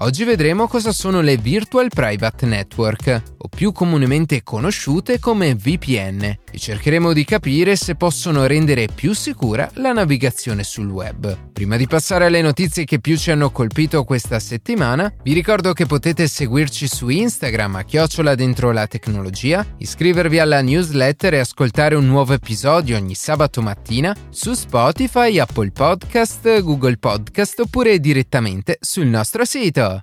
Oggi vedremo cosa sono le Virtual Private Network, o più comunemente conosciute come VPN, e cercheremo di capire se possono rendere più sicura la navigazione sul web. Prima di passare alle notizie che più ci hanno colpito questa settimana, vi ricordo che potete seguirci su Instagram a chiocciola dentro la tecnologia, iscrivervi alla newsletter e ascoltare un nuovo episodio ogni sabato mattina su Spotify, Apple Podcast, Google Podcast oppure direttamente sul nostro sito.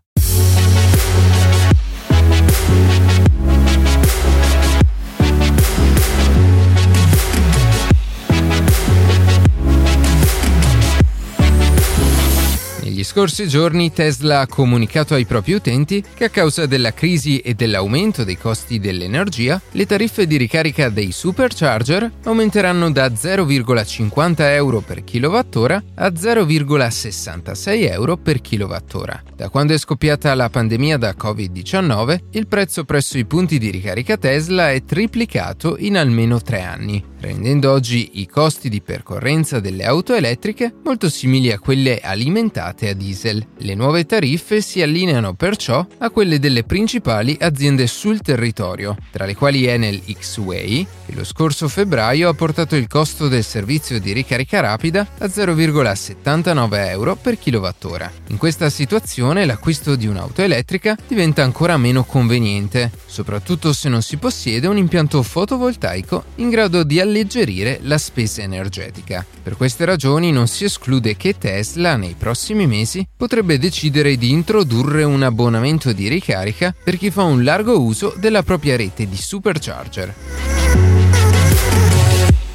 Negli scorsi giorni Tesla ha comunicato ai propri utenti che a causa della crisi e dell'aumento dei costi dell'energia, le tariffe di ricarica dei supercharger aumenteranno da 0,50 euro per kilowattora a 0,66 euro per kilowattora. Da quando è scoppiata la pandemia da Covid-19, il prezzo presso i punti di ricarica Tesla è triplicato in almeno tre anni, rendendo oggi i costi di percorrenza delle auto elettriche molto simili a quelle alimentate a diesel. Le nuove tariffe si allineano perciò a quelle delle principali aziende sul territorio, tra le quali Enel X-Way, che lo scorso febbraio ha portato il costo del servizio di ricarica rapida a 0,79 euro per kilowattora. In questa situazione l'acquisto di un'auto elettrica diventa ancora meno conveniente, soprattutto se non si possiede un impianto fotovoltaico in grado di alleggerire la spesa energetica. Per queste ragioni non si esclude che Tesla nei prossimi mesi mesi potrebbe decidere di introdurre un abbonamento di ricarica per chi fa un largo uso della propria rete di supercharger.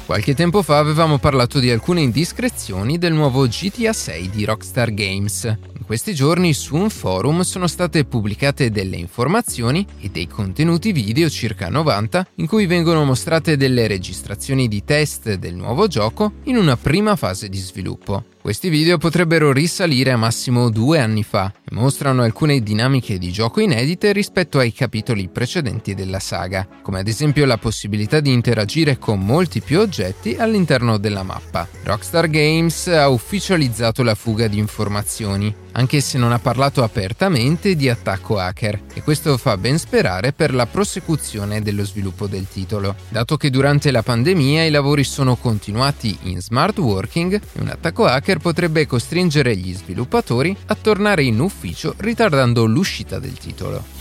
Qualche tempo fa avevamo parlato di alcune indiscrezioni del nuovo GTA 6 di Rockstar Games. In questi giorni su un forum sono state pubblicate delle informazioni e dei contenuti video, circa 90, in cui vengono mostrate delle registrazioni di test del nuovo gioco in una prima fase di sviluppo. Questi video potrebbero risalire a massimo due anni fa e mostrano alcune dinamiche di gioco inedite rispetto ai capitoli precedenti della saga, come ad esempio la possibilità di interagire con molti più oggetti all'interno della mappa. Rockstar Games ha ufficializzato la fuga di informazioni, anche se non ha parlato apertamente di attacco hacker, e questo fa ben sperare per la prosecuzione dello sviluppo del titolo, dato che durante la pandemia i lavori sono continuati in smart working un attacco hacker hacker potrebbe costringere gli sviluppatori a tornare in ufficio ritardando l'uscita del titolo.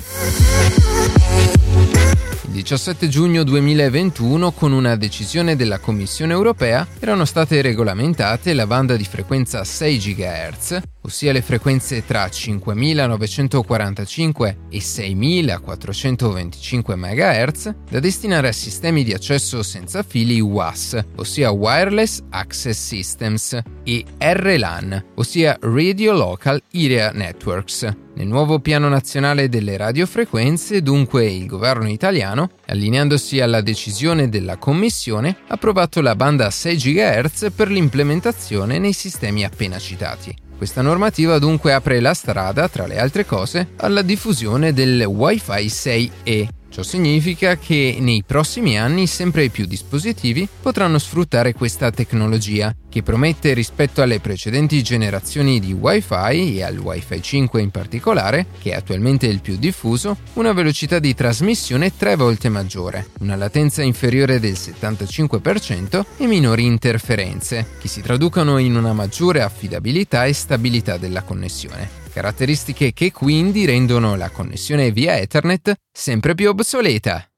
Il 17 giugno 2021, con una decisione della Commissione europea, erano state regolamentate la banda di frequenza 6 GHz, ossia le frequenze tra 5945 e 6425 MHz, da destinare a sistemi di accesso senza fili WAS, ossia Wireless Access Systems, e RLAN, ossia Radio Local Area Networks. Nel nuovo piano nazionale delle radiofrequenze, dunque, il governo italiano, allineandosi alla decisione della Commissione, ha approvato la banda 6 GHz per l'implementazione nei sistemi appena citati. Questa normativa dunque apre la strada, tra le altre cose, alla diffusione del Wi-Fi 6E, Ciò significa che nei prossimi anni sempre più dispositivi potranno sfruttare questa tecnologia, che promette rispetto alle precedenti generazioni di Wi-Fi e al Wi-Fi 5 in particolare, che è attualmente il più diffuso, una velocità di trasmissione tre volte maggiore, una latenza inferiore del 75% e minori interferenze, che si traducono in una maggiore affidabilità e stabilità della connessione caratteristiche che quindi rendono la connessione via Ethernet sempre più obsoleta.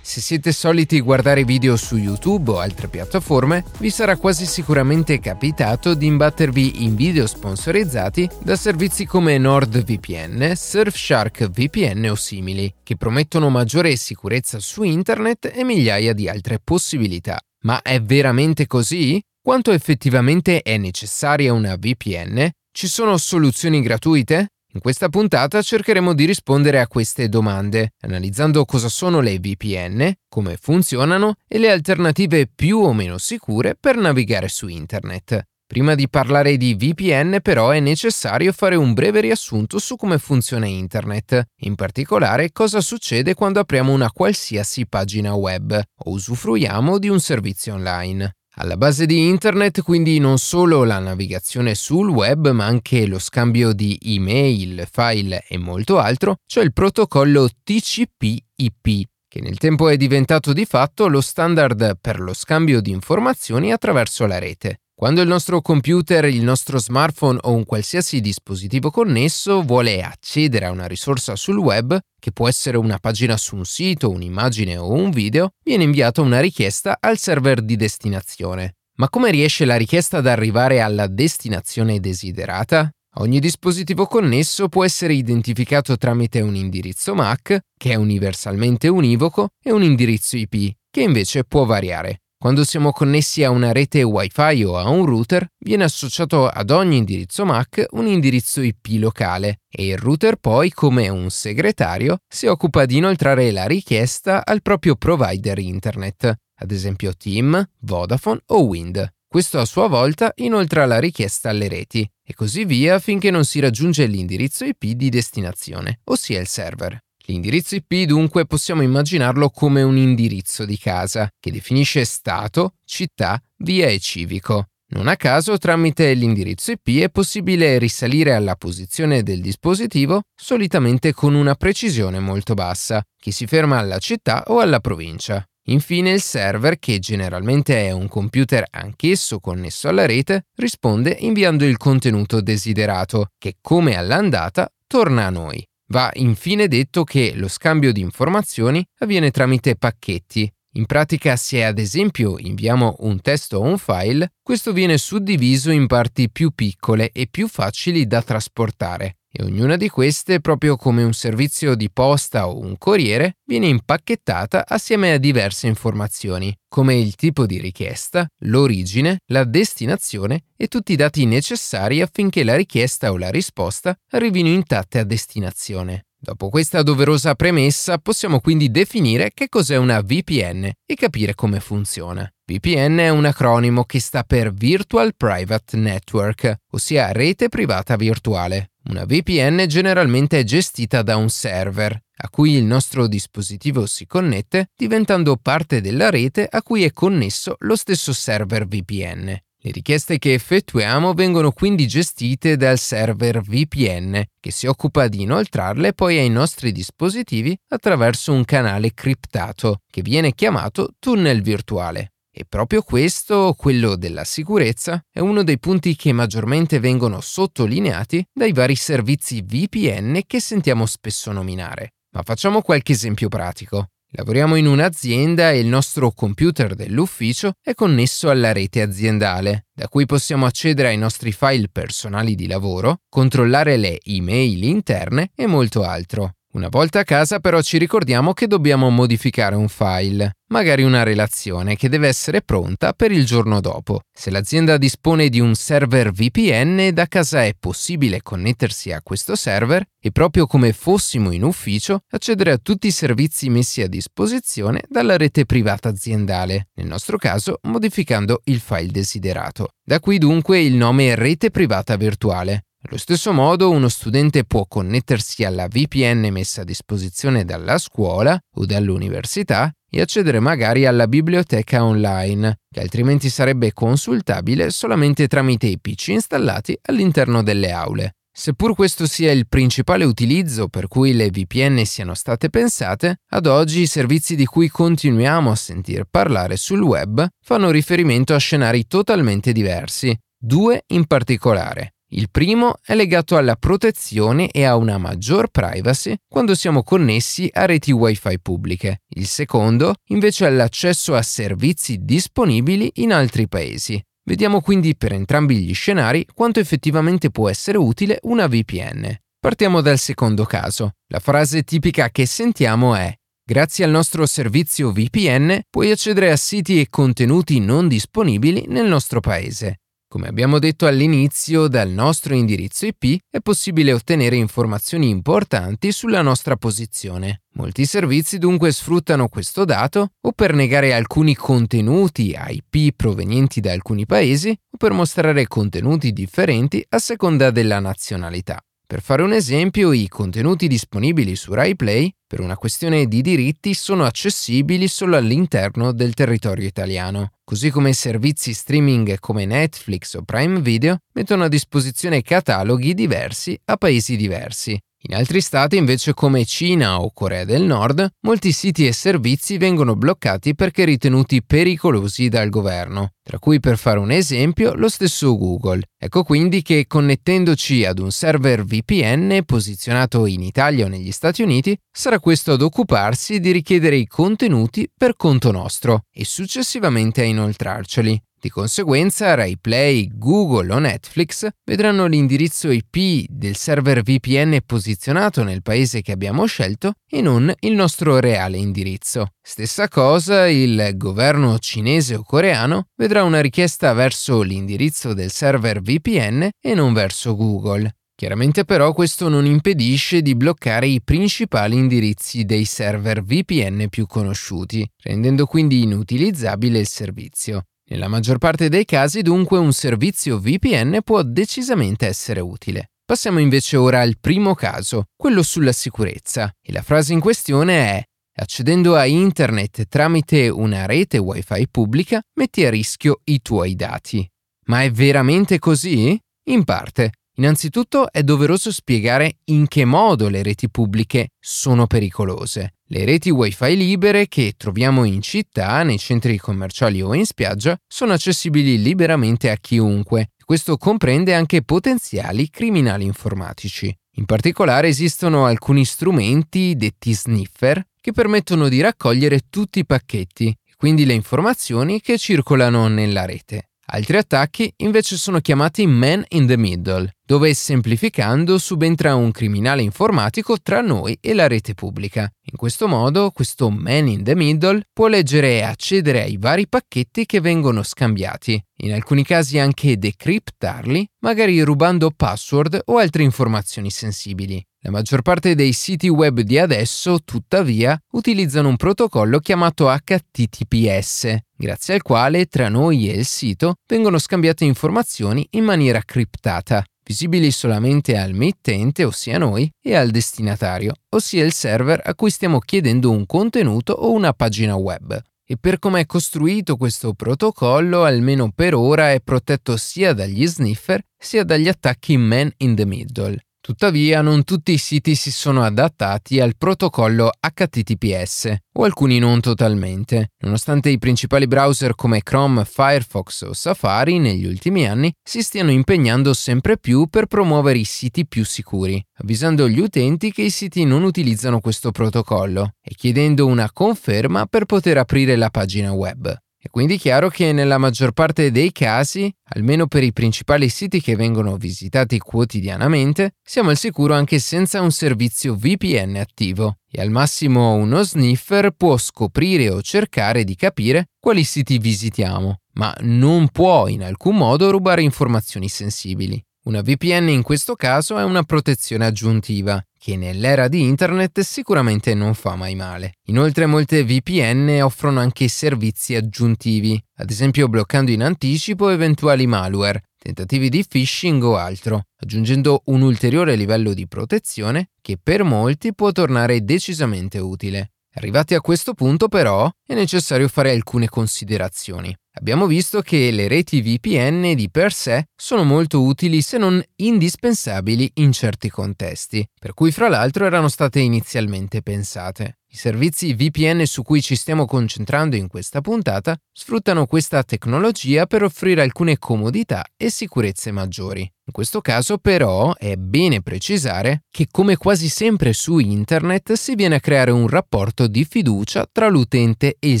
Siete soliti guardare video su YouTube o altre piattaforme, vi sarà quasi sicuramente capitato di imbattervi in video sponsorizzati da servizi come NordVPN, Surfshark VPN o simili, che promettono maggiore sicurezza su internet e migliaia di altre possibilità. Ma è veramente così? Quanto effettivamente è necessaria una VPN? Ci sono soluzioni gratuite? In questa puntata cercheremo di rispondere a queste domande, analizzando cosa sono le VPN, come funzionano e le alternative più o meno sicure per navigare su Internet. Prima di parlare di VPN però è necessario fare un breve riassunto su come funziona Internet, in particolare cosa succede quando apriamo una qualsiasi pagina web o usufruiamo di un servizio online. Alla base di Internet quindi non solo la navigazione sul web ma anche lo scambio di email, file e molto altro, cioè il protocollo TCP/IP che nel tempo è diventato di fatto lo standard per lo scambio di informazioni attraverso la rete. Quando il nostro computer, il nostro smartphone o un qualsiasi dispositivo connesso vuole accedere a una risorsa sul web, che può essere una pagina su un sito, un'immagine o un video, viene inviata una richiesta al server di destinazione. Ma come riesce la richiesta ad arrivare alla destinazione desiderata? Ogni dispositivo connesso può essere identificato tramite un indirizzo MAC, che è universalmente univoco, e un indirizzo IP, che invece può variare. Quando siamo connessi a una rete Wi-Fi o a un router, viene associato ad ogni indirizzo MAC un indirizzo IP locale e il router poi, come un segretario, si occupa di inoltrare la richiesta al proprio provider internet, ad esempio Team, Vodafone o Wind. Questo a sua volta inoltra la richiesta alle reti e così via finché non si raggiunge l'indirizzo IP di destinazione, ossia il server. L'indirizzo IP dunque possiamo immaginarlo come un indirizzo di casa che definisce stato, città, via e civico. Non a caso, tramite l'indirizzo IP è possibile risalire alla posizione del dispositivo solitamente con una precisione molto bassa, che si ferma alla città o alla provincia. Infine il server, che generalmente è un computer anch'esso connesso alla rete, risponde inviando il contenuto desiderato, che come all'andata torna a noi. Va infine detto che lo scambio di informazioni avviene tramite pacchetti. In pratica, se ad esempio inviamo un testo o un file, questo viene suddiviso in parti più piccole e più facili da trasportare e ognuna di queste, proprio come un servizio di posta o un corriere, viene impacchettata assieme a diverse informazioni, come il tipo di richiesta, l'origine, la destinazione e tutti i dati necessari affinché la richiesta o la risposta arrivino intatte a destinazione. Dopo questa doverosa premessa possiamo quindi definire che cos'è una VPN e capire come funziona. VPN è un acronimo che sta per Virtual Private Network, ossia rete privata virtuale. Una VPN generalmente è gestita da un server, a cui il nostro dispositivo si connette, diventando parte della rete a cui è connesso lo stesso server VPN. Le richieste che effettuiamo vengono quindi gestite dal server VPN, che si occupa di inoltrarle poi ai nostri dispositivi attraverso un canale criptato, che viene chiamato tunnel virtuale. E proprio questo, quello della sicurezza, è uno dei punti che maggiormente vengono sottolineati dai vari servizi VPN che sentiamo spesso nominare. Ma facciamo qualche esempio pratico. Lavoriamo in un'azienda e il nostro computer dell'ufficio è connesso alla rete aziendale, da cui possiamo accedere ai nostri file personali di lavoro, controllare le email interne e molto altro. Una volta a casa però ci ricordiamo che dobbiamo modificare un file, magari una relazione che deve essere pronta per il giorno dopo. Se l'azienda dispone di un server VPN, da casa è possibile connettersi a questo server e proprio come fossimo in ufficio accedere a tutti i servizi messi a disposizione dalla rete privata aziendale, nel nostro caso modificando il file desiderato. Da qui dunque il nome rete privata virtuale. Allo stesso modo uno studente può connettersi alla VPN messa a disposizione dalla scuola o dall'università e accedere magari alla biblioteca online, che altrimenti sarebbe consultabile solamente tramite i PC installati all'interno delle aule. Seppur questo sia il principale utilizzo per cui le VPN siano state pensate, ad oggi i servizi di cui continuiamo a sentir parlare sul web fanno riferimento a scenari totalmente diversi, due in particolare. Il primo è legato alla protezione e a una maggior privacy quando siamo connessi a reti wifi pubbliche. Il secondo invece all'accesso a servizi disponibili in altri paesi. Vediamo quindi per entrambi gli scenari quanto effettivamente può essere utile una VPN. Partiamo dal secondo caso. La frase tipica che sentiamo è Grazie al nostro servizio VPN puoi accedere a siti e contenuti non disponibili nel nostro paese. Come abbiamo detto all'inizio, dal nostro indirizzo IP è possibile ottenere informazioni importanti sulla nostra posizione. Molti servizi dunque sfruttano questo dato o per negare alcuni contenuti IP provenienti da alcuni paesi o per mostrare contenuti differenti a seconda della nazionalità. Per fare un esempio, i contenuti disponibili su RaiPlay, per una questione di diritti, sono accessibili solo all'interno del territorio italiano, così come servizi streaming come Netflix o Prime Video mettono a disposizione cataloghi diversi a paesi diversi, in altri stati, invece come Cina o Corea del Nord, molti siti e servizi vengono bloccati perché ritenuti pericolosi dal governo, tra cui per fare un esempio lo stesso Google. Ecco quindi che connettendoci ad un server VPN posizionato in Italia o negli Stati Uniti, sarà questo ad occuparsi di richiedere i contenuti per conto nostro e successivamente a inoltrarceli. Di conseguenza RaiPlay, Google o Netflix vedranno l'indirizzo IP del server VPN posizionato nel paese che abbiamo scelto e non il nostro reale indirizzo. Stessa cosa, il governo cinese o coreano vedrà una richiesta verso l'indirizzo del server VPN e non verso Google. Chiaramente però questo non impedisce di bloccare i principali indirizzi dei server VPN più conosciuti, rendendo quindi inutilizzabile il servizio. Nella maggior parte dei casi dunque un servizio VPN può decisamente essere utile. Passiamo invece ora al primo caso, quello sulla sicurezza, e la frase in questione è Accedendo a Internet tramite una rete Wi-Fi pubblica, metti a rischio i tuoi dati. Ma è veramente così? In parte. Innanzitutto è doveroso spiegare in che modo le reti pubbliche sono pericolose. Le reti wifi libere che troviamo in città, nei centri commerciali o in spiaggia sono accessibili liberamente a chiunque. Questo comprende anche potenziali criminali informatici. In particolare esistono alcuni strumenti, detti sniffer, che permettono di raccogliere tutti i pacchetti quindi le informazioni che circolano nella rete. Altri attacchi invece sono chiamati man in the middle, dove semplificando subentra un criminale informatico tra noi e la rete pubblica. In questo modo, questo man in the middle può leggere e accedere ai vari pacchetti che vengono scambiati, in alcuni casi anche decriptarli, magari rubando password o altre informazioni sensibili. La maggior parte dei siti web di adesso, tuttavia, utilizzano un protocollo chiamato HTTPS, grazie al quale tra noi e il sito vengono scambiate informazioni in maniera criptata, visibili solamente al mittente, ossia noi, e al destinatario, ossia il server a cui stiamo chiedendo un contenuto o una pagina web. E per come è costruito questo protocollo, almeno per ora è protetto sia dagli sniffer sia dagli attacchi man in the middle. Tuttavia non tutti i siti si sono adattati al protocollo HTTPS, o alcuni non totalmente, nonostante i principali browser come Chrome, Firefox o Safari negli ultimi anni si stiano impegnando sempre più per promuovere i siti più sicuri, avvisando gli utenti che i siti non utilizzano questo protocollo e chiedendo una conferma per poter aprire la pagina web. È quindi chiaro che nella maggior parte dei casi, almeno per i principali siti che vengono visitati quotidianamente, siamo al sicuro anche senza un servizio VPN attivo e al massimo uno sniffer può scoprire o cercare di capire quali siti visitiamo, ma non può in alcun modo rubare informazioni sensibili. Una VPN in questo caso è una protezione aggiuntiva, che nell'era di Internet sicuramente non fa mai male. Inoltre molte VPN offrono anche servizi aggiuntivi, ad esempio bloccando in anticipo eventuali malware, tentativi di phishing o altro, aggiungendo un ulteriore livello di protezione che per molti può tornare decisamente utile. Arrivati a questo punto però è necessario fare alcune considerazioni. Abbiamo visto che le reti VPN di per sé sono molto utili se non indispensabili in certi contesti, per cui fra l'altro erano state inizialmente pensate. I servizi VPN su cui ci stiamo concentrando in questa puntata sfruttano questa tecnologia per offrire alcune comodità e sicurezze maggiori. In questo caso però è bene precisare che come quasi sempre su internet si viene a creare un rapporto di fiducia tra l'utente e il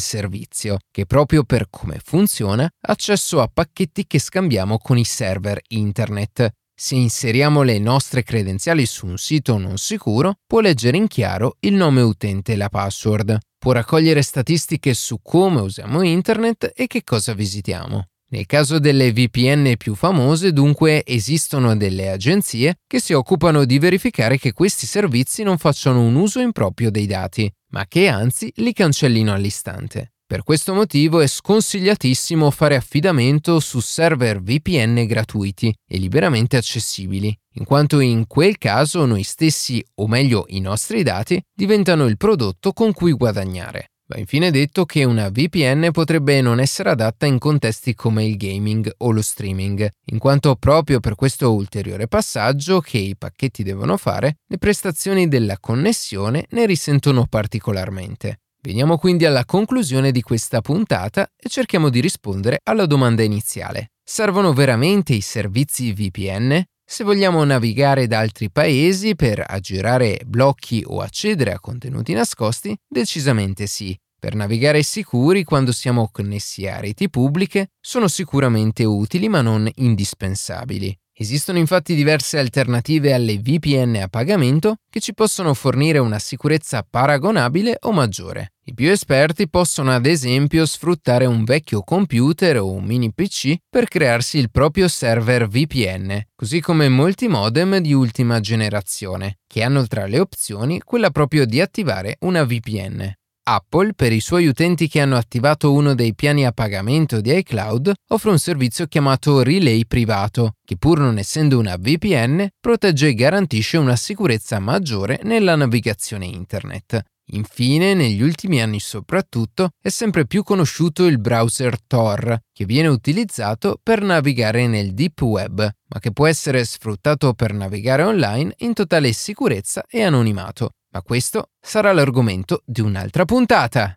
servizio, che proprio per come funziona ha accesso a pacchetti che scambiamo con i server internet se inseriamo le nostre credenziali su un sito non sicuro, può leggere in chiaro il nome utente e la password. Può raccogliere statistiche su come usiamo internet e che cosa visitiamo. Nel caso delle VPN più famose, dunque, esistono delle agenzie che si occupano di verificare che questi servizi non facciano un uso improprio dei dati, ma che anzi li cancellino all'istante. Per questo motivo è sconsigliatissimo fare affidamento su server VPN gratuiti e liberamente accessibili, in quanto in quel caso noi stessi, o meglio i nostri dati, diventano il prodotto con cui guadagnare. Va infine detto che una VPN potrebbe non essere adatta in contesti come il gaming o lo streaming, in quanto proprio per questo ulteriore passaggio che i pacchetti devono fare, le prestazioni della connessione ne risentono particolarmente. Veniamo quindi alla conclusione di questa puntata e cerchiamo di rispondere alla domanda iniziale. Servono veramente i servizi VPN? Se vogliamo navigare da altri paesi per aggirare blocchi o accedere a contenuti nascosti, decisamente sì. Per navigare sicuri quando siamo connessi a reti pubbliche sono sicuramente utili ma non indispensabili. Esistono infatti diverse alternative alle VPN a pagamento che ci possono fornire una sicurezza paragonabile o maggiore. I più esperti possono ad esempio sfruttare un vecchio computer o un mini PC per crearsi il proprio server VPN, così come molti modem di ultima generazione, che hanno tra le opzioni quella proprio di attivare una VPN. Apple, per i suoi utenti che hanno attivato uno dei piani a pagamento di iCloud, offre un servizio chiamato Relay privato, che pur non essendo una VPN, protegge e garantisce una sicurezza maggiore nella navigazione Internet. Infine, negli ultimi anni soprattutto, è sempre più conosciuto il browser Tor, che viene utilizzato per navigare nel deep web, ma che può essere sfruttato per navigare online in totale sicurezza e anonimato. Ma questo sarà l'argomento di un'altra puntata.